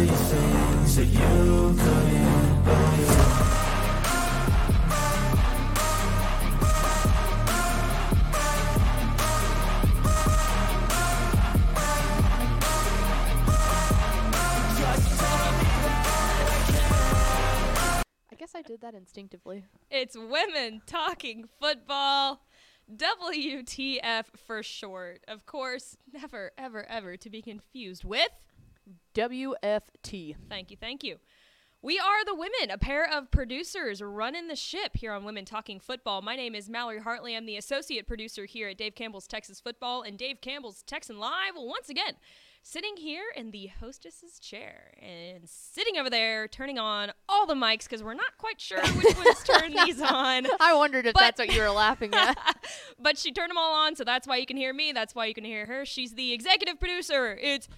I guess I did that instinctively. It's women talking football. WTF for short. Of course, never, ever, ever to be confused with. WFT. Thank you, thank you. We are the women, a pair of producers running the ship here on Women Talking Football. My name is Mallory Hartley. I'm the associate producer here at Dave Campbell's Texas Football and Dave Campbell's Texan Live. Well, once again, sitting here in the hostess's chair and sitting over there turning on all the mics because we're not quite sure which ones turn these on. I wondered if that's what you were laughing at. but she turned them all on, so that's why you can hear me. That's why you can hear her. She's the executive producer. It's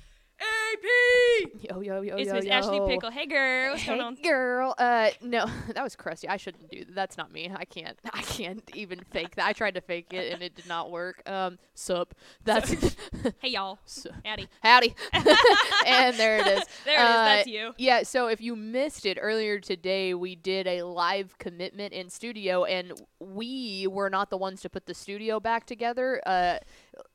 AP. yo, yo, yo, It's yo, Miss yo. Ashley Pickle. Hey, girl. What's Hey, going on? girl. Uh, no, that was crusty. I shouldn't do. That. That's not me. I can't. I can't even fake that. I tried to fake it and it did not work. Um, sup. That's Hey, y'all. su- Addie. howdy. and there it is. There it is. Uh, That's you. Yeah, so if you missed it earlier today, we did a live commitment in studio, and we were not the ones to put the studio back together. Uh,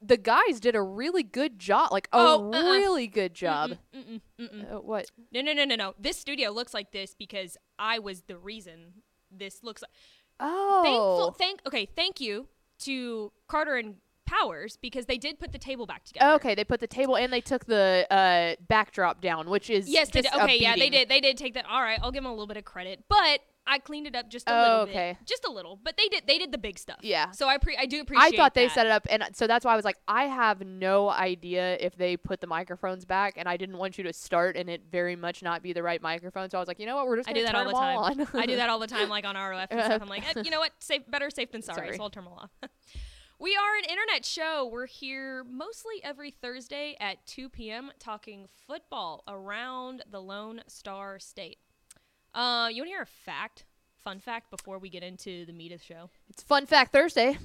the guys did a really good job, like a Oh, uh-uh. really good job. Mm-mm, mm-mm. Uh, what? No, no, no, no, no. This studio looks like this because I was the reason this looks like. Oh, Thankful. Thank. Okay. Thank you to Carter and Powers because they did put the table back together. okay. They put the table and they took the uh, backdrop down, which is Yes, they did. Okay, yeah, they did. They did take that. All right, I'll give them a little bit of credit, but I cleaned it up just a Oh, little okay. bit, just a little. But they did. They did the big stuff. Yeah. So I pre. I do appreciate I thought they that. set it up, and so that's why I was like, I have no idea if they put the microphones back, and I didn't want you to start and it very much not be the right microphone. So I was like, you know what, we're just I do that all the time. on. I do that all the time, like on ROF and stuff. I'm like, eh, you know what? Safe, better safe than sorry. Sorry. So I'll turn them off. we are an internet show. We're here mostly every Thursday at 2 p.m. talking football around the Lone Star State. Uh, you want to hear a fact? Fun fact before we get into the meat of the show. It's Fun Fact Thursday.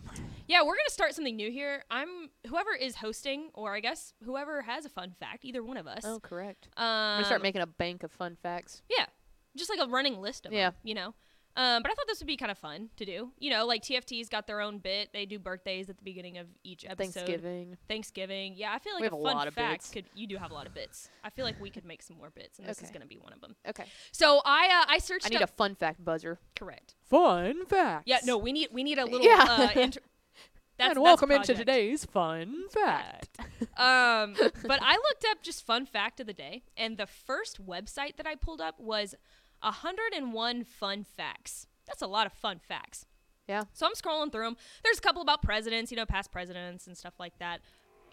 Yeah, we're gonna start something new here. I'm whoever is hosting, or I guess whoever has a fun fact, either one of us. Oh, correct. um, I'm gonna start making a bank of fun facts. Yeah, just like a running list of Yeah. them, you know. Um, but I thought this would be kind of fun to do. You know, like TFT's got their own bit. They do birthdays at the beginning of each episode. Thanksgiving. Thanksgiving. Yeah, I feel like We a have a fun lot of fact bits. could. You do have a lot of bits. I feel like we could make some more bits, and this is gonna be one of them. Okay. So I uh, I searched. I need a fun fact buzzer. correct. Fun fact. Yeah, no, we need we need a little. Yeah. Uh, intro- that's, and welcome into today's fun fact. um, but I looked up just fun fact of the day, and the first website that I pulled up was 101 fun facts. That's a lot of fun facts. Yeah. So I'm scrolling through them. There's a couple about presidents, you know, past presidents and stuff like that.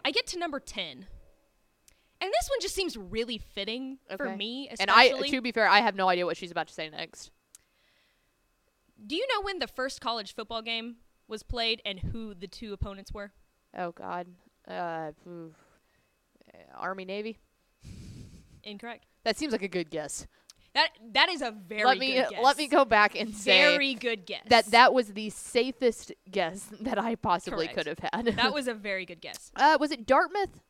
I get to number 10. And this one just seems really fitting for Okay. me, And I, to be fair, I have no idea what she's about to say next. Do you know when the first college football game was played and who the two opponents were? Oh God. Uh, Army Navy. Incorrect. That seems like a good guess. That that is a very let me good guess. let me go back and say Very good guess. that that was the safest guess that I possibly Correct. could have had. that was a very good guess. uh, was it Dartmouth?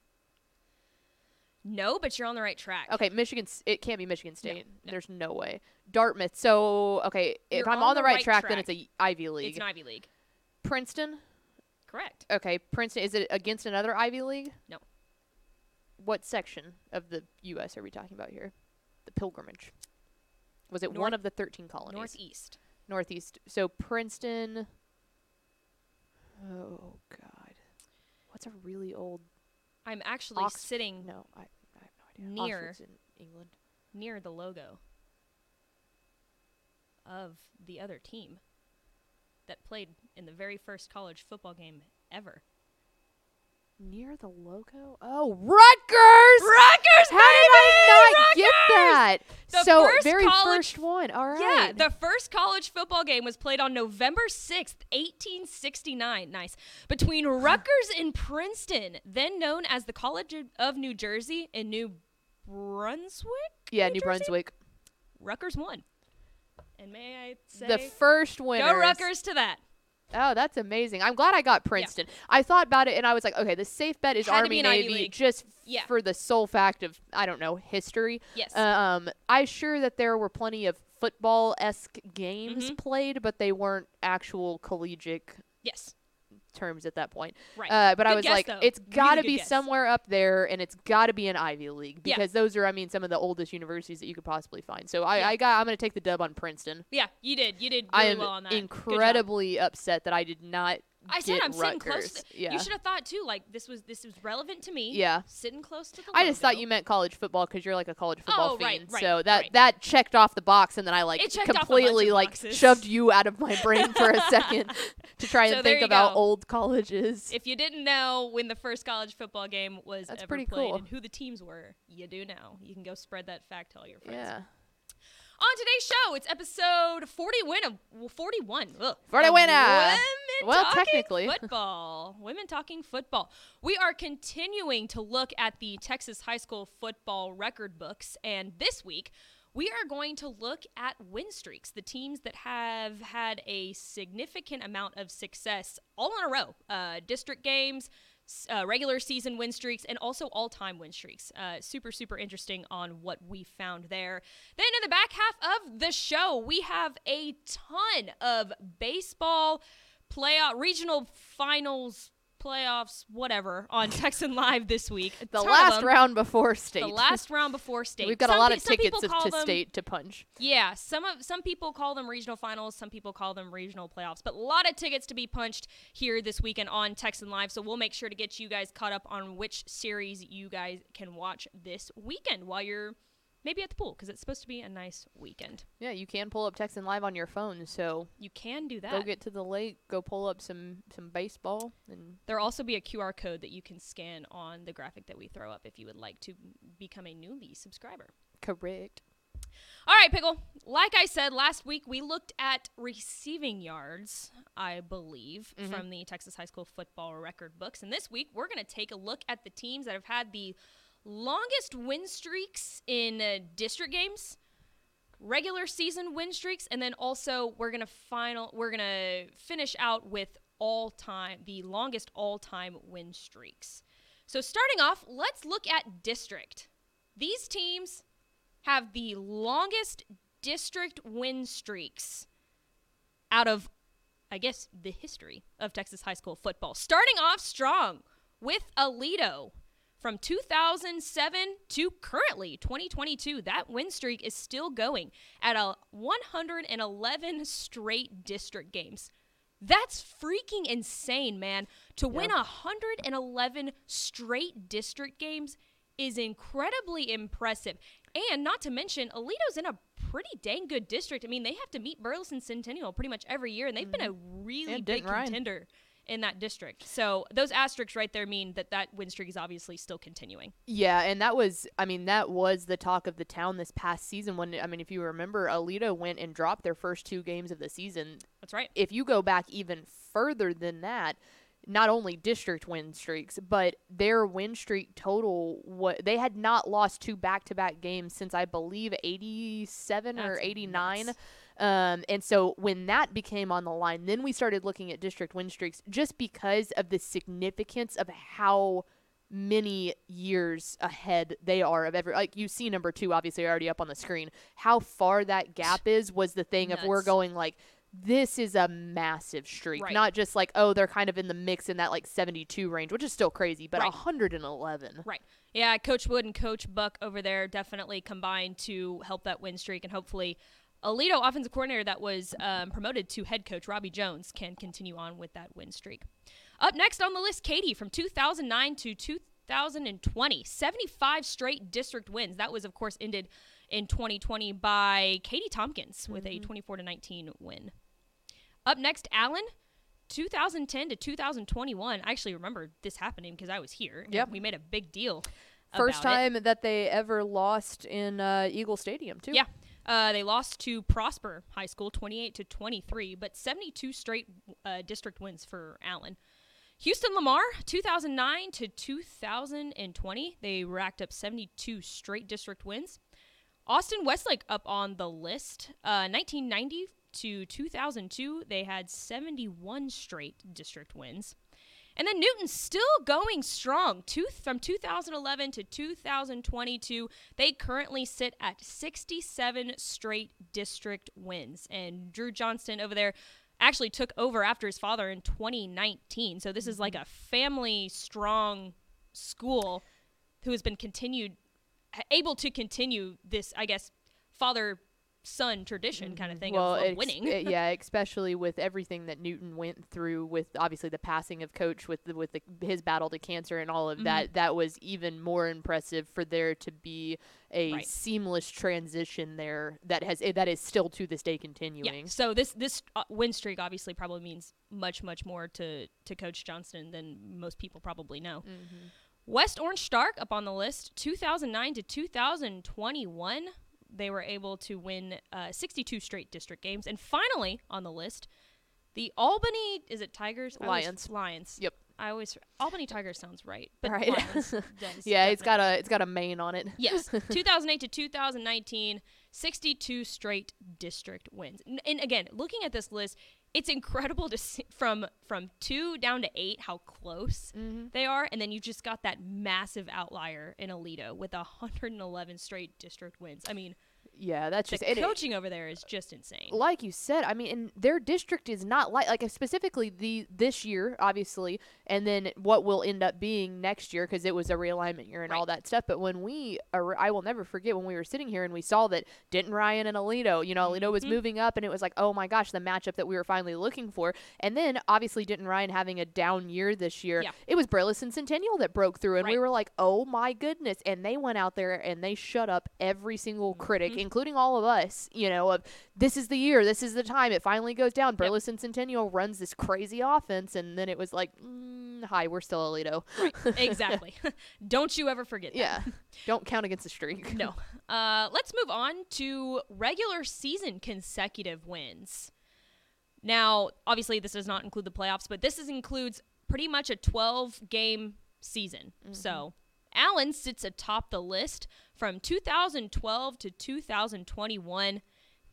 No, but you're on the right track. Okay, Michigan. It can't be Michigan State. no. There's no way. Dartmouth. So okay, if You're I'm on the the right, right track, then it's a Ivy League. It's an Ivy League. Princeton. Correct. Okay, Princeton. Is it against another Ivy League? No. What section of the U.S. are we talking about here? The pilgrimage. Was it one of the 13 colonies? Northeast. Northeast. So Princeton. Oh God, what's a really old? I'm actually Ox- sitting No, I, I have no idea. Near. Oxford's in England. near the logo of the other team that played in the very first college football game ever. Near the logo? Oh, Rutgers! Rutgers, How did I get that? The so first very college- first one. All right. Yeah, the first college football game was played on November 6th, 1869. Nice. Between Rutgers and Princeton, then known as the College of- New Jersey in New Brunswick? yeah, New Jersey? Brunswick. Rutgers won. And may I say, The first winner. go Rutgers to that. Oh, that's amazing. I'm glad I got Princeton. I thought about it and I was like, okay, the safe bet is Had Army be an Ivy Navy League. just Yeah. for the sole fact of I don't know, history. Yes. Um I sure that there were plenty of football esque games Mhm. played, but they weren't actual collegiate yes. Terms at that point. Right. Uh, but I was guess, like, though. it's Really got to good be somewhere up there, and it's got to be an Ivy League Yeah. because those are, I mean, some of the oldest universities that you could possibly find. So I, Yeah. I got, I'm going to take the dub on Princeton. Yeah, you did. You did I am well on that. Incredibly upset that I did not. I said I'm sitting close. Rutgers. To, yeah. You should have thought too. Like this was this was relevant to me. Yeah. Sitting close to the. I just thought you meant college football because you're like a college football Oh, right, fiend. right, so that right. that checked off the box, and then I like It checked off a bunch completely like boxes. shoved you out of my brain for a second to try So and think about go. old colleges. If you didn't know when the first college football game was That's ever pretty played cool. and who the teams were, you do now. You can go spread that fact to all your friends. yeah. On today's show, it's episode 40 win of 41. Ugh, 40 of winner. Women Well, talking technically. football. Women talking football. We are continuing to look at the Texas high school football record books, and this week we are going to look at win streaks, the teams that have had a significant amount of success all in a row. Uh, district games, uh, regular season win streaks, and also all time win streaks. Uh, super, super interesting on what we found there. Then in the back half of the show, we have a ton of baseball playoff, regional finals, playoffs, whatever, on Texan Live this week. A The ton last them. round before state. The last round before state. We've got Some a lot pe- of tickets people of, call to them- state to punch. yeah, some of some people call them regional finals, some people call them regional playoffs, but a lot of tickets to be punched here this weekend on Texan Live. So we'll make sure to get you guys caught up on which series you guys can watch this weekend while you're maybe at the pool because it's supposed to be a nice weekend. Yeah, you can pull up Texan Live on your phone, so You can do that. go get to the lake, go pull up some some baseball, and There'll also be a QR code that you can scan on the graphic that we throw up if you would like to become a newly subscriber. correct. All right, Pickle. Like I said last week, we looked at receiving yards, I believe, Mhm. from the Texas High School football record books. And this week, we're going to take a look at the teams that have had the longest win streaks in uh, district games, regular season win streaks, and then also we're to final we're to finish out with all time the longest all-time win streaks. So starting off, let's look at district. These teams have the longest district win streaks out of, I guess, the history of Texas high school football. Starting off strong with Aledo from 2007 to currently 2022. That win streak is still going at a 111 straight district games. That's freaking insane, man. To win 111 straight district games is incredibly impressive. And not to mention, Aledo's in a pretty dang good district. I mean, they have to meet Burleson Centennial pretty much every year, and they've been a really Yeah, big contender in that district. So those asterisks right there mean that that win streak is obviously still continuing. Yeah, and that was, I mean, that was the talk of the town this past season. When I mean, if you remember, Aledo went and dropped their first two games of the season. That's right. If you go back even further than that, not only district win streaks, but their win streak total, what they had not lost two back-to-back games since I believe 87 or 89. Nuts. Um, and so when that became on the line, then we started looking at district win streaks just because of the significance of how many years ahead they are of every like you see number two obviously already up on the screen how far that gap is was the thing of we're going like this is a massive streak Right. not just like oh they're kind of in the mix in that like 72 range which is still crazy but Right. 111 Right. Yeah, Coach Wood and Coach Buck over there definitely combined to help that win streak, and hopefully, Aledo offensive coordinator that was um, promoted to head coach Robbie Jones can continue on with that win streak. Up next on the list, Katy from 2009 to 2020, 75 straight district wins. That was, of course, ended in 2020 by Katy Tompkins with a 24 to 19 win. Up next, Allen. 2010 to 2021. I actually remember this happening because I was here. Yep. We made a big deal. first about it. time that they ever lost in uh, eagle stadium too Yeah. Uh, they lost to Prosper High School 28 to 23, but 72 straight uh, district wins for Allen. Houston Lamar 2009 to 2020, they racked up 72 straight district wins. Austin Westlake up on the list. Uh, 1990 to 2002, they had 71 straight district wins. And then Newton's still going strong. Two, from 2011 to 2022, they currently sit at 67 straight district wins. And Drew Johnston over there actually took over after his father in 2019. So this is like mm-hmm. a family strong school who has been continued able to continue this, I guess, father son tradition kind of thing well, of, of winning. uh, yeah, especially with everything that Newton went through with obviously the passing of coach with the, with the, his battle to cancer and all of Mm-hmm. that. That was even more impressive for there to be a Right. seamless transition there that has eh, that is still to this day Yeah. continuing. So this this uh, win streak obviously probably means much much more to to Coach Johnston than most people probably know. Mm-hmm. West Orange Stark up on the list, 2009 to 2021. They were able to win uh, 62 straight district games, and finally on the list, the Albany is it Tigers always- Lions. Lions. Yep. I always Albany Tigers sounds right, but Right. Lions does Yeah, it's got a it's got a main on it. Yes, 2008 to 2019, 62 straight district wins. And again, looking at this list, it's incredible to see from from 2 down to 8 how close mm-hmm. they are and then you just got that massive outlier in Aledo with 111 straight district wins. I mean, Yeah, that's the just it- it- coaching over there is just insane. like you said, I mean, and their district is not like like specifically the this year, obviously, and then what will end up being next year because it was a realignment year and all that stuff. But when we, ar- I will never forget when we were sitting here and we saw that Denton Ryan and Aledo, you know, Aledo was Mm-hmm. moving up, and it was like, oh my gosh, the matchup that we were finally looking for. And then obviously Denton Ryan having a down year this year, Yeah. it was Burleson Centennial that broke through, and we were like, oh my goodness, and they went out there and they shut up every single critic, Mm-hmm. Including all of us, you know, of this is the year, this is the time, it finally goes down. Burleson Centennial runs this crazy offense, and then it was like, mm, hi, we're still Aledo. exactly. Don't you ever forget that. Yeah, don't count against the streak. No. Uh, let's move on to regular season consecutive wins. Now, obviously, this does not include the playoffs, but this is, includes pretty much a 12 game season. So, Allen sits atop the list from 2012 to 2021.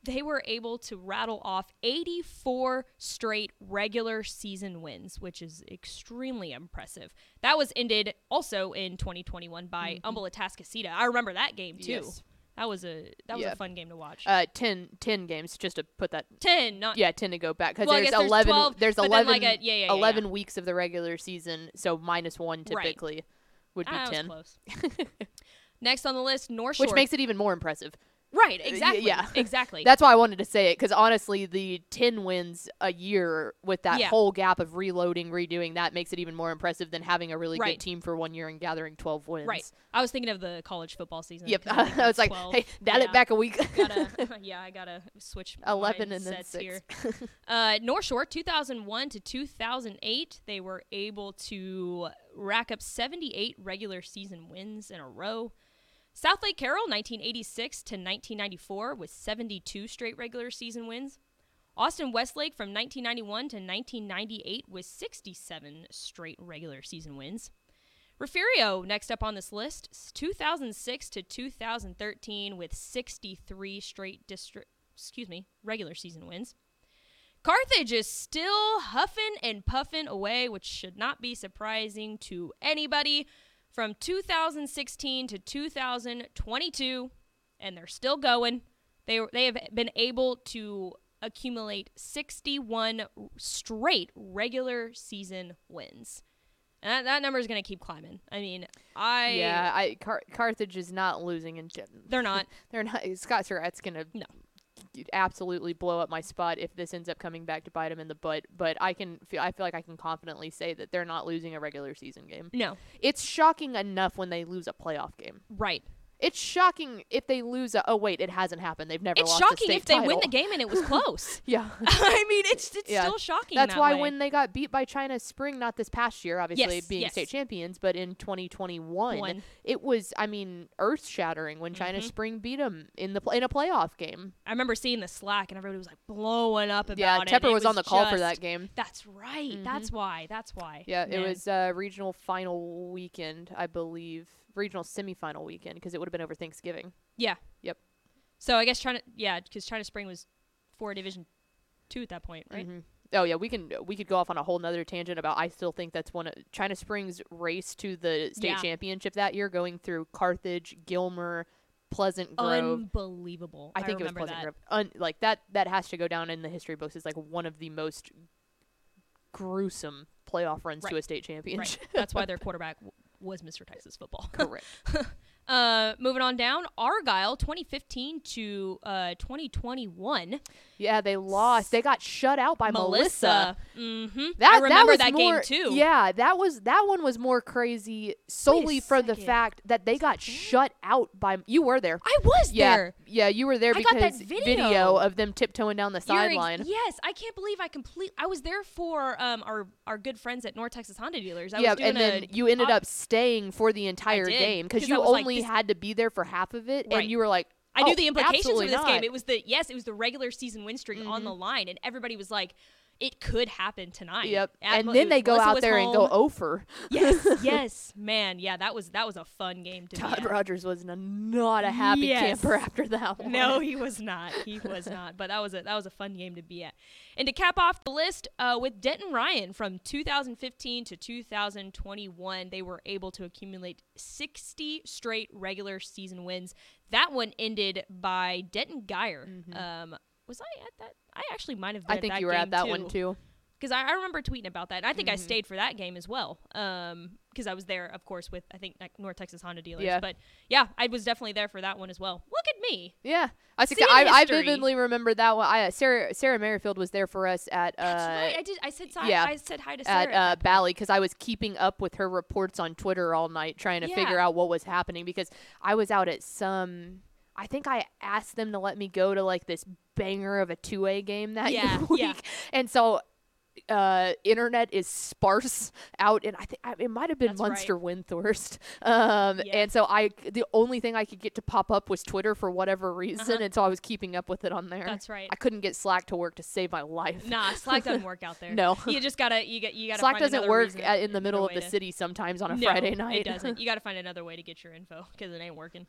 They were able to rattle off 84 straight regular season wins, which is extremely impressive. That was ended also in 2021 by Humble Atascocita. I remember that game too. Yes. That was a that was Yeah. a fun game to watch. Uh, 10, 10 games just to put that. 10, not Yeah, ten to go back because Well, there's there's eleven. 12, there's eleven. like, a- yeah, yeah, yeah, 11 yeah. weeks of the regular season, so minus one Right. Would be Ah, that ten, close. Next on the list, North Shore. which makes it even more impressive. Right, exactly. yeah. exactly. That's why I wanted to say it because honestly, the ten wins a year with that Yeah. whole gap of reloading, redoing that makes it even more impressive than having a really Right. good team for one year and gathering twelve wins. right. I was thinking of the college football season. Yep. I, I was like, 12. hey, dial Yeah. it back a week. gotta, yeah, I gotta switch. Eleven and then six. Here. Uh, North Shore, 2001 to 2008, they were able to rack up 78 regular season wins in a row. Southlake Carroll, 1986 to 1994, with 72 straight regular season wins. Austin Westlake from 1991 to 1998 with 67 straight regular season wins. Refugio, next up on this list, s- 2006 to 2013 with 63 straight district, excuse me, regular season wins. Carthage is still huffing and puffing away, which should not be surprising to anybody. From 2016 to 2022, and they're still going. They they have been able to accumulate 61 straight regular season wins. And that, that number is going to keep climbing. I mean, I yeah, I Car- Carthage is not losing in. they're not. They're not. Scott Surratt's gonna No. Absolutely blow up my spot if this ends up coming back to bite them in the butt. But I can feel. I feel like I can confidently say that they're not losing a regular season game. No. It's shocking enough when they lose a playoff game. Right. It's shocking if they lose a. Oh wait, it hasn't happened. They've never. It's shocking if they win the game and it was close. Yeah. I mean, it's it's Yeah. still shocking. That's that why way. when they got beat by China Spring, not this past year, obviously Yes, being yes. state champions, but in 2021, One. it was, I mean, earth shattering when China Mm-hmm. Spring beat them in the in a playoff game. I remember seeing the Slack and everybody was like blowing up about Yeah, it. Yeah, Tepper It was, on the call for that game. That's right. That's why. That's why. Yeah, it Man. was uh, regional final weekend, I believe, regional semifinal weekend because it would have been over Thanksgiving. Yeah. Yep. So I guess China, yeah, because China Spring was four Division two at that point, right? Mhm. Oh yeah, we can we could go off on a whole nother tangent about. I still think that's one of China Springs race to the state Yeah. championship that year, going through Carthage, Gilmer, Pleasant Grove. Unbelievable. I think it was Pleasant that. Grove. Un- like that that has to go down in the history books as like one of the most gruesome playoff runs to a state championship. Right. That's why their quarterback was Mr. Texas football. Correct. Uh, moving on down, Argyle, 2015 to uh 2021. Yeah, they lost. They got shut out by Melissa. Mm-hmm. That I remember was that more, game too. Yeah, that was that one was more crazy solely for the fact that they got shut out by. You were there. I was Yeah, there. yeah, you were there I got because that video. of them tiptoeing down the You're ex- sideline. yes, I can't believe I complete. I was there for um our our good friends at North Texas Honda dealers. I yeah, was doing and then you ended op- up staying for the entire did, game because you was like, only had to be there for half of it, Right. and you were like, I knew "Oh, the implications for absolutely this game. It was the yes, it was the regular season win streak on mm-hmm. the line, and everybody was like, "It could happen tonight." Yep, At and then they go Melissa out there and go home. over. Yes, yes, man, yeah, that was that was a fun game to Todd Rogers was not a happy Yes. camper after that one. No, he was not. He was not. But that was a that was a fun game to be at. And to cap off the list, uh, with Denton Ryan from 2015 to 2021, they were able to accumulate 60 straight regular season wins. That one ended by Denton Guyer. Um, was I at that? I actually might have been. I think you were at that one too. because I, I remember tweeting about that, and I think I stayed for that game as well. Um, because I was there, of course, with I think like North Texas Honda dealers. Yeah. But yeah, I was definitely there for that one as well. Look at me. Yeah, I think I, I vividly remember that one. I, uh, Sarah Sarah Merrifield was there for us at uh, That's right. I did. I said. Hi, yeah, I said hi to Sarah. at uh. Bally because I was keeping up with her reports on Twitter all night, trying to figure out what was happening because I was out at some. I think I asked them to let me go to like this banger of a two A game that Yeah, week, yeah. and so. Uh, internet is sparse out, and I think it might have been That's right. Muenster Windthorst. Um, Yeah. and so I, the only thing I could get to pop up was Twitter for whatever reason, Uh-huh. and so I was keeping up with it on there. That's right. I couldn't get Slack to work to save my life. Nah, Slack doesn't work out there. No. you just gotta you get you gotta. Slack find doesn't work at, in the middle of the to- city sometimes on a No, Friday night. It doesn't. You got to find another way to get your info because it ain't working.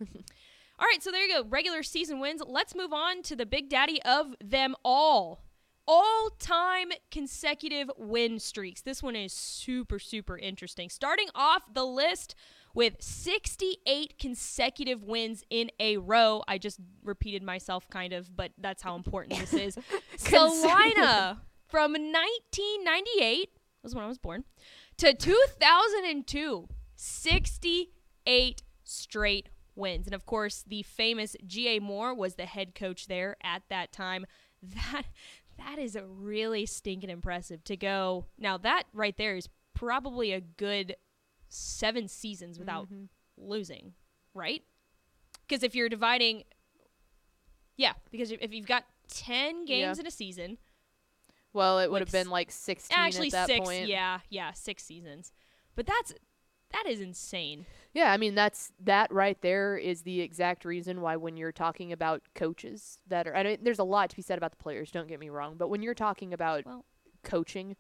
All right, so there you go. Regular season wins. Let's move on to the big daddy of them all. All time consecutive win streaks. This one is super, super interesting. Starting off the list with 68 consecutive wins in a row. I just repeated myself kind of, but that's how important this is. Celina from 1998 was when I was born to 2002 68 straight wins. And of course the famous GA Moore was the head coach there at that time. That that is a really stinking impressive to go. Now that right there is probably a good 7 seasons without mm-hmm. losing right? Because if you're dividing yeah because if you've got 10 games Yeah. in a season well, it would Like have been like 16 actually at that six point. yeah yeah six seasons. But that's that is insane Yeah, I mean that's that right there is the exact reason why when you're talking about coaches that are I mean, there's a lot to be said about the players, don't get me wrong, but when you're talking about Well- coaching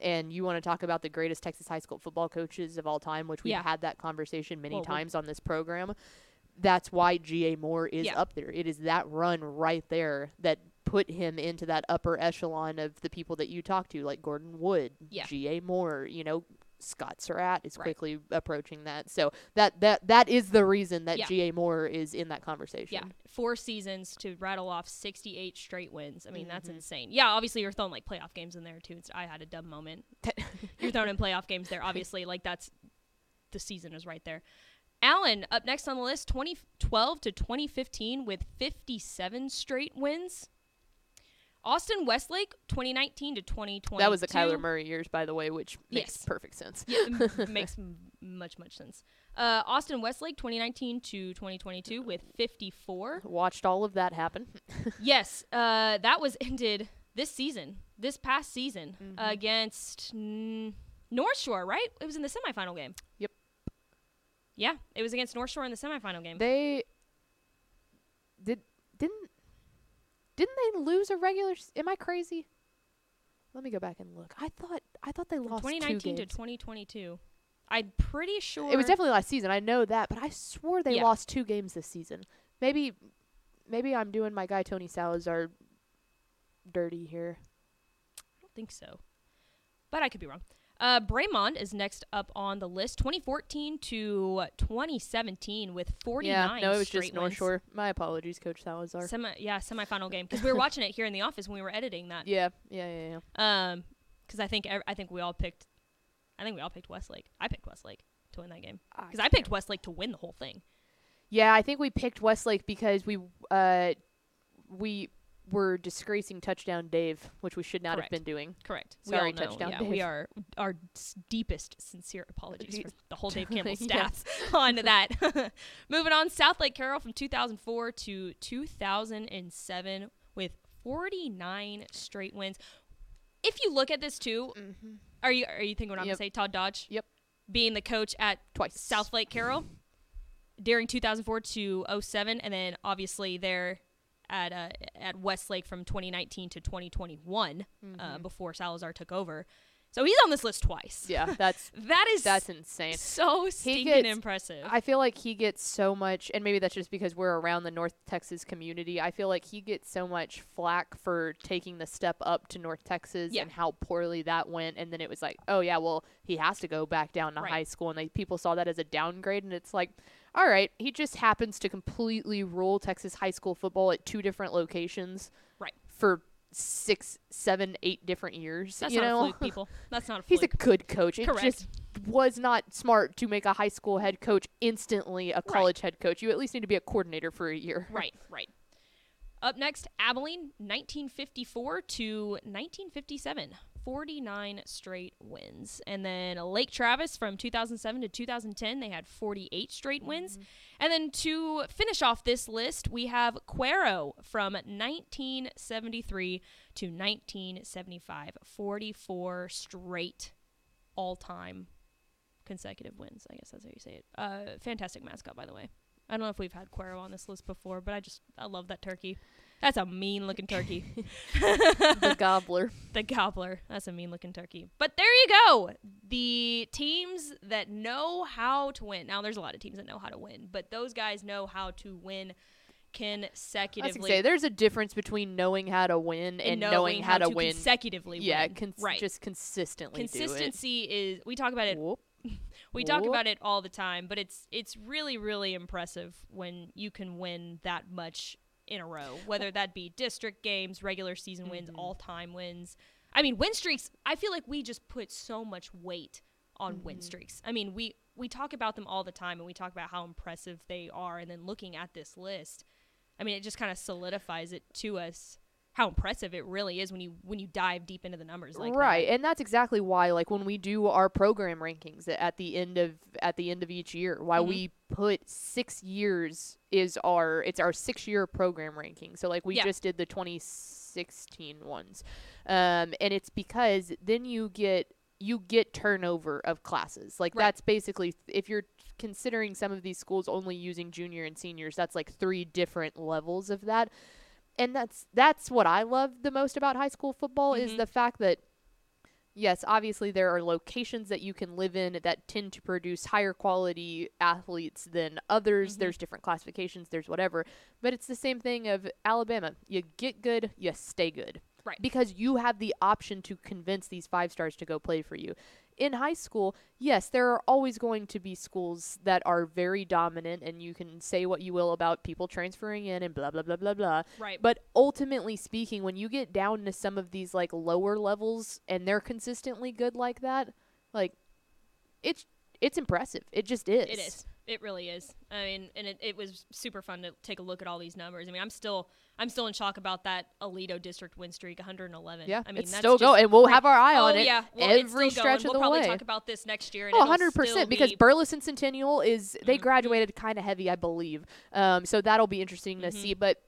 and you want to talk about the greatest Texas high school football coaches of all time, which we've Yeah. had that conversation many Well, times on this program, that's why GA Moore is Yeah. up there. It is that run right there that put him into that upper echelon of the people that you talk to, like Gordon Wood, Yeah. GA Moore, you know, Scott Surratt is Right. quickly approaching that. So that that that is the reason that Yeah. GA Moore is in that conversation. yeah four seasons to rattle off 68 straight wins i mean that's Mm-hmm. insane yeah obviously you're throwing like playoff games in there too It's- i had a dumb moment you're throwing in playoff games there obviously like that's the season is right there allen up next on the list 2012 to 2015 with 57 straight wins austin westlake 2019 to 2020 That was the Kyler Murray years, by the way, which makes Yes. perfect sense. yeah, m- makes much much sense. Uh, Austin Westlake, 2019 to 2022, with 54. Watched all of that happen. yes, uh, that was ended this season, this past season Mm-hmm. against mm, North Shore, right? It was in the semifinal game. Yep. Yeah, it was against North Shore in the semifinal game. They did didn't didn't they lose a regular? s- Am I crazy? Let me go back and look. I thought I thought they From lost two 2019 to 2022. I'm pretty sure It was definitely last season. I know that, but I swore they Yeah. lost two games this season. Maybe maybe I'm doing my guy Tony Salazar dirty here. I don't think so, but I could be wrong. Uh, Braymond is next up on the list, 2014 to 2017 with 49 Yeah, no, it was straight just North wins. Shore. My apologies, Coach Salazar. Semi, yeah, semifinal game because we were watching it here in the office when we were editing that. yeah, yeah, yeah, yeah. Um, because I think ev- I think we all picked, I think we all picked Westlake. I picked Westlake to win that game because I picked Westlake to win the whole thing. Yeah, I think we picked Westlake because we uh we were disgracing touchdown Dave, which we should not Correct. have been doing. Correct. Sorry, touchdown Yeah, Dave. we are our deepest sincere apologies for the whole Dave Campbell staff on that. Moving on, Southlake Carroll from 2004 to 2007 with 49 straight wins. If you look at this too, mm-hmm. are you are you thinking what I'm Yep. gonna say? Todd Dodge. Yep. Being the coach at Twice. Southlake Carroll during 2004 to 07, and then obviously there at uh, at Westlake from 2019 to 2021 uh, before Salazar took over. So he's on this list twice. Yeah, that's That is that's insane. so stinking gets- impressive. I feel like he gets so much, and maybe that's just because we're around the North Texas community. I feel like he gets so much flack for taking the step up to North Texas Yeah. and how poorly that went. And then it was like, oh yeah, well he has to go back down to Right. high school, and they, people saw that as a downgrade. And it's like, all right, he just happens to completely rule Texas high school football at two different locations, Right. For six, seven, eight different years. That's you not know? a fluke, people. That's not a He's a good coach. It Correct. just was not smart to make a high school head coach instantly a college head coach. You at least need to be a coordinator for a year. right, right. Up next, Abilene, 1954 to 1957. 49 straight wins. And then Lake Travis from 2007 to 2010, they had 48 straight wins. And then to finish off this list, we have Cuero from 1973 to 1975. 44 straight all time consecutive wins. I guess that's how you say it. Uh, fantastic mascot, by the way. I don't know if we've had Cuero on this list before, but I just I love that turkey. That's a mean looking turkey. the gobbler. the gobbler. That's a mean looking turkey. But there you go. The teams that know how to win. Now there's a lot of teams that know how to win, but those guys know how to win I was consecutively. say there's a difference between knowing how to win and, knowing, how, to, win. consecutively. yeah, win. cons- right. just consistently Consistency is. We talk about it it. Whoop. We talk about it all the time, but it's it's really really impressive when you can win that much in a row, whether that be district games, regular season wins, Mm-hmm. all-time wins. I mean, win streaks, I feel like we just put so much weight on Mm-hmm. win streaks. I mean, we we talk about them all the time and we talk about how impressive they are and then looking at this list, I mean, it just kind of solidifies it to us how impressive it really is when you when you dive deep into the numbers like that. right, and that's exactly why, like when we do our program rankings at the end of at the end of each year, why Mhm. we put six years is our it's our six year program ranking. So like we Yeah. just did the 2016 ones, um, and it's because then you get you get turnover of classes. Like Right. that's basically if you're considering some of these schools only using junior and seniors, that's like three different levels of that. And that's that's what I love the most about high school football is Mhm. the fact that yes, obviously there are locations that you can live in that tend to produce higher quality athletes than others. Mhm. There's different classifications, there's whatever. But it's the same thing of Alabama. You get good, you stay good. Right. Because you have the option to convince these five stars to go play for you. In high school, yes, there are always going to be schools that are very dominant and you can say what you will about people transferring in and blah blah blah blah blah. Right. But ultimately speaking, when you get down to some of these like lower levels and they're consistently good like that, like it's it's impressive. It just is. It is. It really is. I mean, and it, it was super fun to take a look at all these numbers. I mean, I'm still I'm still in shock about that Aledo district win streak, 111. Yeah, I mean, it's that's still going, and we'll have our eye oh, on it yeah. Well, every stretch going. of we'll the probably talk about this next year. And Oh, 100 percent because be- Burleson Centennial is they Mhm. graduated kind of heavy, I believe. Um, so that'll be interesting to Mhm. see. But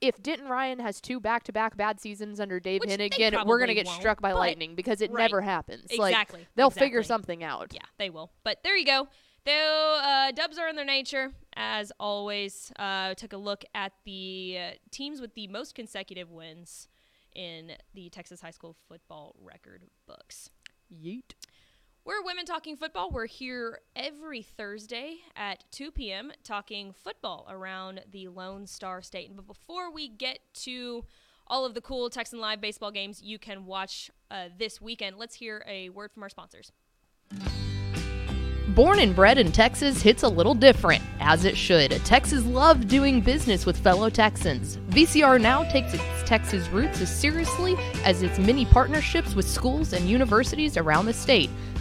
if Denton Ryan has two back-to-back bad seasons under Dave Which Henigan, we're gonna get struck by lightning because it Right. never happens. Like exactly. they'll figure something out. Yeah, they will. But there you go. Though uh, Dubs are in their nature, as always. Uh, took a look at the uh, teams with the most consecutive wins in the Texas high school football record books. Yeet. We're Women Talking Football. We're here every Thursday at 2 p.m. talking football around the Lone Star State. But before we get to all of the cool Texan Live baseball games you can watch uh, this weekend. Let's hear a word from our sponsors. Born and bred in Texas hits a little different, as it should. Texas loves doing business with fellow Texans. VCR now takes its Texas roots as seriously as its many partnerships with schools and universities around the state.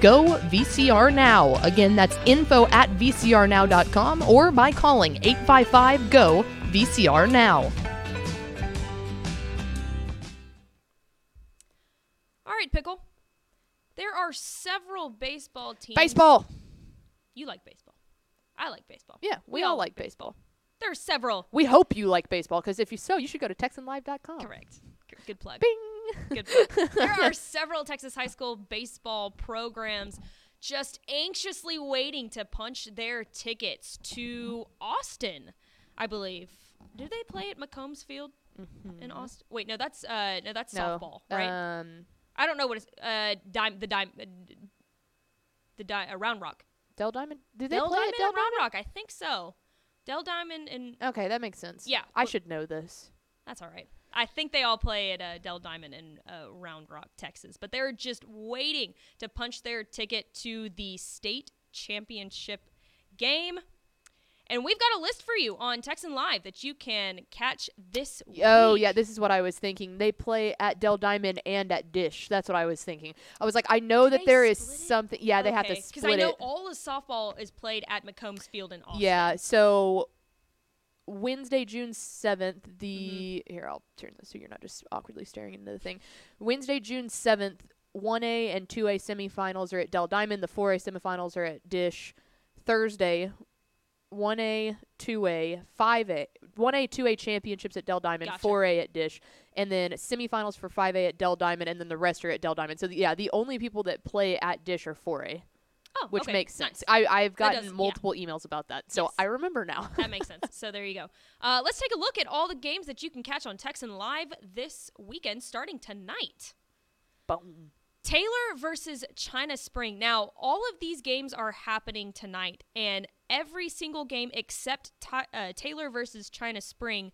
GO VCR Now. Again, that's info at vcrnow.com or by calling 855 GO VCR Now. All right, Pickle. There are several baseball teams. Baseball. You like baseball. I like baseball. Yeah, we, all like baseball. There are several. We hope you like baseball because if you so, you should go to TexanLive.com. Correct. Good plug. Bing. Good there are several Texas high school baseball programs just anxiously waiting to punch their tickets to Austin, I believe. Do they play at McCombs Field in Austin? Wait, no, that's uh, no, that's Mm-hmm. No. softball, right? Um, I don't know what it's uh, dime the dime uh, the di- uh, Round Rock. Dell Diamond. Did they Dell play Diamond at Dell Round Rock, I think so. Dell Diamond and Okay, that makes sense. Yeah, I should know this. That's all right. I think they all play at uh, Dell Diamond in uh, Round Rock, Texas, but they're just waiting to punch their ticket to the state championship game. And we've got a list for you on Texan Live that you can catch this week. Oh yeah, this is what I was thinking. They play at Dell Diamond and at Dish. That's what I was thinking. I was like, I know Do that there is something. Yeah, they have to split it. Because I know it. all the softball is played at McCombs Field in Austin. Yeah, so Wednesday, June 7th, the. Mm-hmm. Here, I'll turn this so you're not just awkwardly staring into the thing. Wednesday, June 7th, 1A and 2A semifinals are at Dell Diamond. The 4A semifinals are at Dish. Thursday, 1A, 2A, 5A, 1A, 2A championships at Dell Diamond, Gotcha. 4A at Dish, and then semifinals for 5A at Dell Diamond, and then the rest are at Dell Diamond. So, th- yeah, the only people that play at Dish are 4A, Oh, which okay, makes sense. nice. I, I've gotten does- yeah. multiple emails about that, so Yes. I remember now. that makes sense. So there you go. Uh, let's take a look at all the games that you can catch on Texan Live this weekend, starting tonight. Boom. Taylor versus China Spring. Now, all of these games are happening tonight, and every single game except uh, Taylor versus China Spring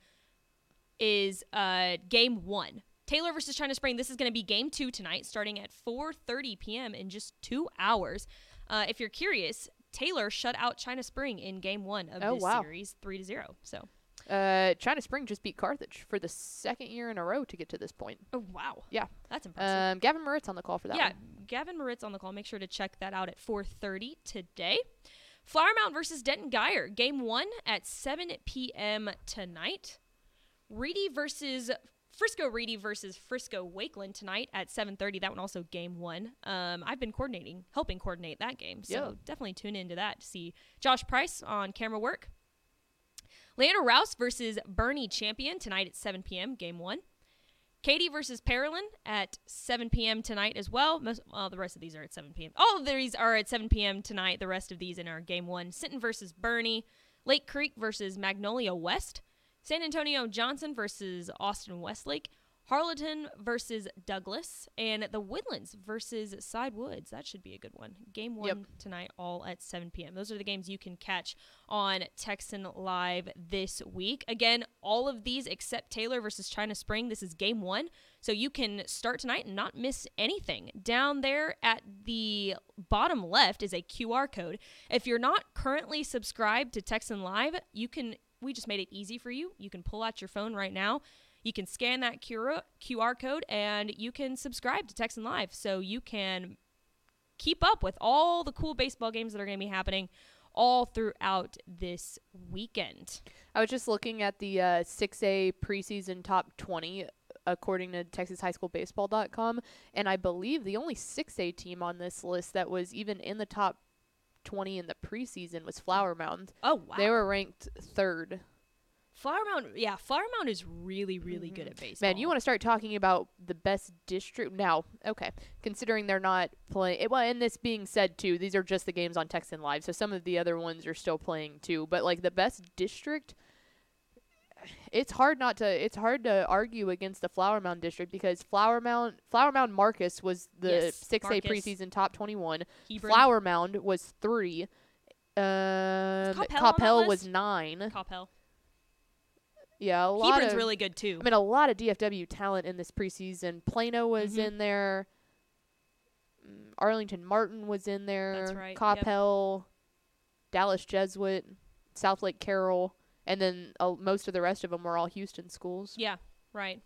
is uh, game one. Taylor versus China Spring. This is going to be game two tonight, starting at 4:30 p.m. in just two hours. Uh, if you're curious, Taylor shut out China Spring in game one of Oh, this wow. series, three to zero. So, Uh, China Spring just beat Carthage for the second year in a row to get to this point. oh wow, Yeah. that's impressive. Um, Gavin Moritz on the call for that yeah, one. Gavin Moritz on the call. Make sure to check that out at 4:30 today. Flower Mound versus Denton Guyer, game one at 7 p.m. tonight. Reedy versus Frisco Reedy versus Frisco Wakeland tonight at 7:30. That one also game one. Um, I've been coordinating, helping coordinate that game, so Yeah. definitely tune into that to see Josh Price on camera work. Leander Rouse versus Boerne Champion tonight at 7 p.m. Game one. Katy versus Parolin at 7 p.m. tonight as well. Most, well, the rest of these are at 7 p.m. All of these are at 7 p.m. tonight. The rest of these in our game one. Sinton versus Boerne. Lake Creek versus Magnolia West. San Antonio Johnson versus Austin Westlake. Harleton versus Douglas. And the Woodlands versus Cy Woods. That should be a good one. Game one Yep. tonight, all at 7 p.m. Those are the games you can catch on Texan Live this week. Again, all of these except Taylor versus China Spring. This is game one. So you can start tonight and not miss anything. Down there at the bottom left is a QR code. If you're not currently subscribed to Texan Live, you can we just made it easy for you. You can pull out your phone right now. You can scan that QR code and you can subscribe to Texan Live so you can keep up with all the cool baseball games that are going to be happening all throughout this weekend. I was just looking at the uh, 6A preseason top 20 according to TexasHighSchoolBaseball.com, and I believe the only 6A team on this list that was even in the top 20 in the preseason was Flower Mound. Oh wow. They were ranked third. Flower Mound, yeah, Flower Mound is really, really good at mm-hmm. baseball. Man, you want to start talking about the best district now? Okay, considering they're not playing. Well, and this being said too, these are just the games on Texan Live, so some of the other ones are still playing too. But like the best district, it's hard not to. It's hard to argue against the Flower Mound district because Flower Mound, Flower Mound Marcus was the Yes, six A preseason top twenty one. Flower Mound was three. Um, Coppell on that Coppell was nine. Coppell. Yeah, a lot Hebron's of really good too. I mean, a lot of DFW talent in this preseason. Plano was Mhm. in there. Mm, Arlington Martin was in there. That's right, yep. Coppell, Dallas Jesuit, Southlake Carroll, and then uh, most of the rest of them were all Houston schools. yeah, right.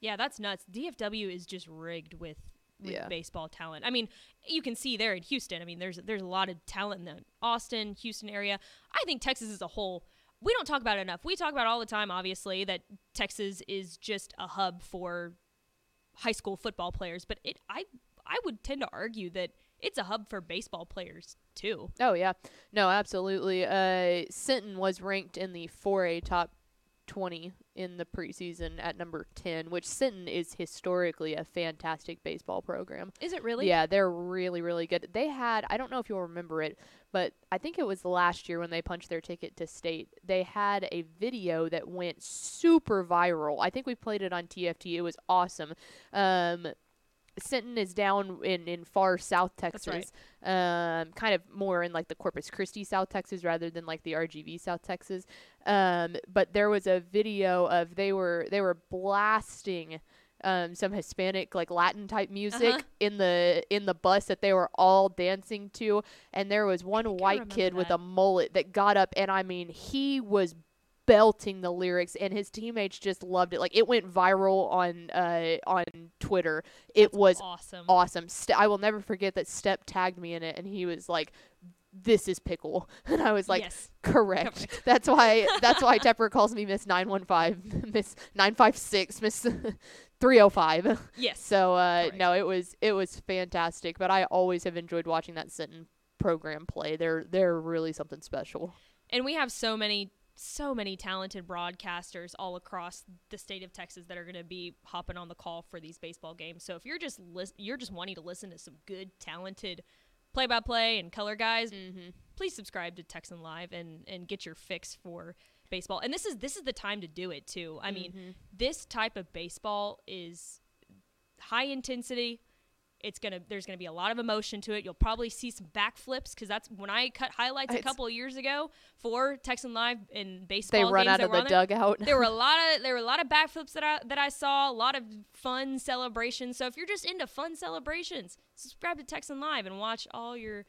Yeah, that's nuts. DFW is just rigged with, with Yeah. baseball talent. I mean, you can see there in Houston. I mean, there's there's a lot of talent in the Austin, Houston area. I think Texas as a whole. We don't talk about it enough. We talk about all the time, obviously, that Texas is just a hub for high school football players, but it I I would tend to argue that it's a hub for baseball players too. Oh yeah, no, absolutely. Uh, Sinton was ranked in the 4A top 20 in the preseason at number 10, which Sinton is historically a fantastic baseball program. Is it really? Yeah, they're really, really good. They had, I don't know if you'll remember it, but I think it was last year when they punched their ticket to state. They had a video that went super viral. I think we played it on TFT. It was awesome. Um, Sinton is down in, in far South Texas, right. um, kind of more in like the Corpus Christi, South Texas, rather than like the RGV, South Texas. Um, but there was a video of they were they were blasting um, some Hispanic like Latin type music Uh-huh. in the in the bus that they were all dancing to, and there was one white kid with a mullet that got up, and I mean he was belting the lyrics and his teammates just loved it like it went viral on uh on twitter it That's was awesome. awesome. I will never forget that Step tagged me in it, and he was like, "This is pickle," and I was like, yes. "Correct." Correct. That's why. That's why Tepper calls me Miss Nine One Five, Miss Nine Five Six, Miss Three Zero Five. Yes. So uh, Correct. no, it was it was fantastic. But I always have enjoyed watching that Sinton program play. They're they're really something special. And we have so many so many talented broadcasters all across the state of Texas that are going to be hopping on the call for these baseball games. So if you're just lis- you're just wanting to listen to some good talented play-by-play and color guys, Mm-hmm. please subscribe to Texan Live and and get your fix for baseball. And this is this is the time to do it too. I mean, Mm-hmm. this type of baseball is high intensity. It's gonna there's gonna be a lot of emotion to it. You'll probably see some backflips because that's when I cut highlights a couple of years ago for Texan Live and baseball. They run out of the there. dugout. There were a lot of there were a lot of backflips that I that I saw. A lot of fun celebrations. So if you're just into fun celebrations, subscribe to Texan Live and watch all your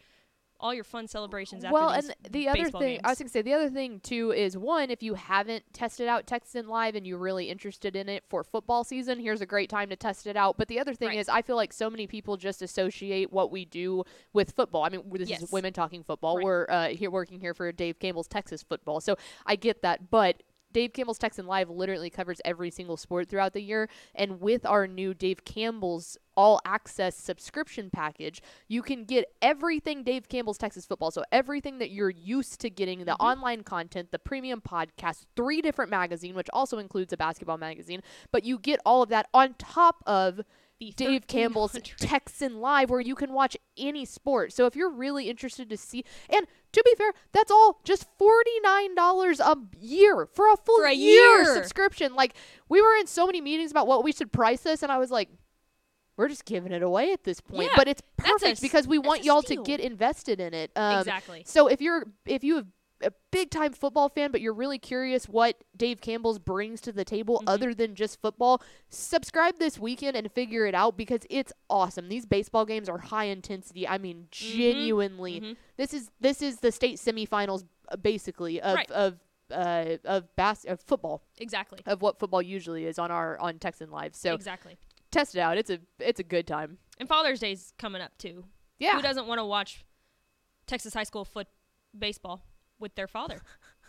all your fun celebrations. After well, and the other thing I was gonna say, the other thing too is one, if you haven't tested out Texan Live and you're really interested in it for football season, here's a great time to test it out. But the other thing Right. is, I feel like so many people just associate what we do with football. I mean, this Yes. is women talking football. Right. We're uh, here working here for Dave Campbell's Texas football, so I get that, but. Dave Campbell's Texan Live literally covers every single sport throughout the year. And with our new Dave Campbell's all access subscription package, you can get everything Dave Campbell's Texas football. So everything that you're used to getting, the Mm-hmm. online content, the premium podcast, three different magazine, which also includes a basketball magazine, but you get all of that on top of The Dave Campbell's Texan Live, where you can watch any sport. So if you're really interested to see, and to be fair, that's all just forty nine dollars a year for a full For a year, year. subscription. Like we were in so many meetings about what we should price this, and I was like, we're just giving it away at this point. Yeah, but it's that's a perfect because we want y'all steal. to get invested in it. Um, exactly. so if you're if you have a big time football fan, but you're really curious what Dave Campbell's brings to the table Mm-hmm. other than just football, subscribe this weekend and figure it out because it's awesome. These baseball games are high intensity. I mean, genuinely, mhm. this is this is the state semifinals uh, basically of Right. of uh, of bas- of football Exactly. of what football usually is on our on Texan Live. So exactly. Test it out. It's a it's a good time. And Father's Day's coming up too. Yeah. Who doesn't want to watch Texas high school foot baseball? with their father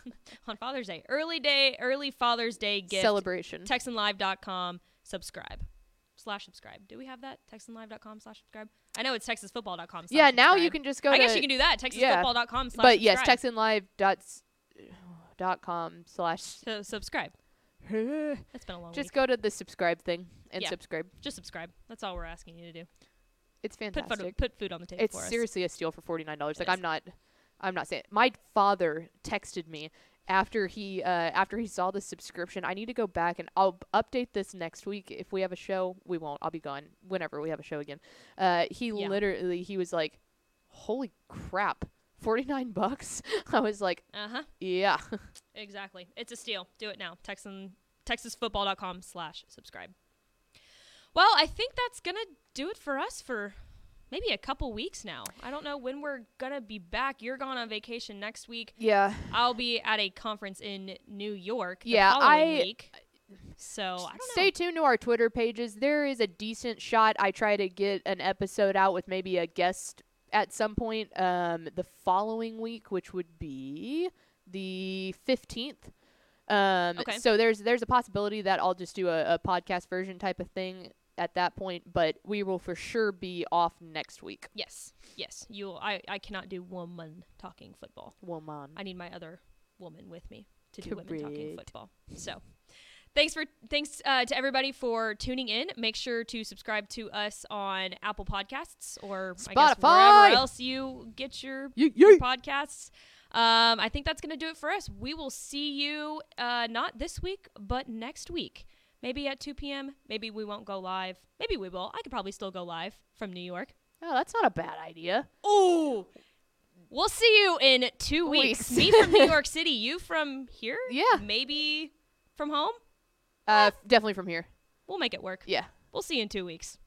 on Father's Day. Early day, early Father's Day gift. Celebration. TexanLive.com. Subscribe. Slash subscribe. Do we have that? TexanLive.com slash subscribe. I know it's TexasFootball.com. yeah, now you can just go I to guess you can do that. TexasFootball.com slash But yes, subscribe. TexanLive dot dot com slash So subscribe. It's been a long just week. go to the subscribe thing and Yeah. subscribe. Just subscribe. That's all we're asking you to do. It's Put fantastic. put food on the table it's for us. seriously a steal for forty nine dollars. Like It I'm not, I'm not saying. My father texted me after he uh, after he saw the subscription. I need to go back and I'll update this next week. If we have a show, we won't. I'll be gone whenever we have a show again. Uh, he Yeah. literally he was like, "Holy crap, forty nine bucks." I was like, Uh huh. "Yeah." Exactly. It's a steal. Do it now. Texan TexasFootball.com slash subscribe. Well, I think that's gonna do it for us for maybe a couple weeks now. I don't know when we're gonna be back. You're gone on vacation next week. yeah. I'll be at a conference in New York. The Yeah, I- week. So I don't Stay tuned to our Twitter pages. There is a decent shot. I try to get an episode out with maybe a guest at some point um, the following week, which would be the fifteenth. Um, Okay. So there's there's a possibility that I'll just do a, a podcast version type of thing at that point, but we will for sure be off next week. Yes, yes. You. I. I cannot do woman talking football. Woman. I need my other woman with me to do women talking football. So, thanks for thanks uh, to everybody for tuning in. Make sure to subscribe to us on Apple Podcasts or I guess Spotify. wherever else you get your, Yeet, your podcasts. Um, I think that's gonna do it for us. We will see you uh, not this week, but next week. Maybe at 2 p.m. Maybe we won't go live. Maybe we will. I could probably still go live from New York. Oh, that's not a bad idea. Ooh. We'll see you in two weeks. Weeks. Me from New York City, you from here? Yeah. Maybe from home? Uh, definitely from here. We'll make it work. Yeah. We'll see you in two weeks.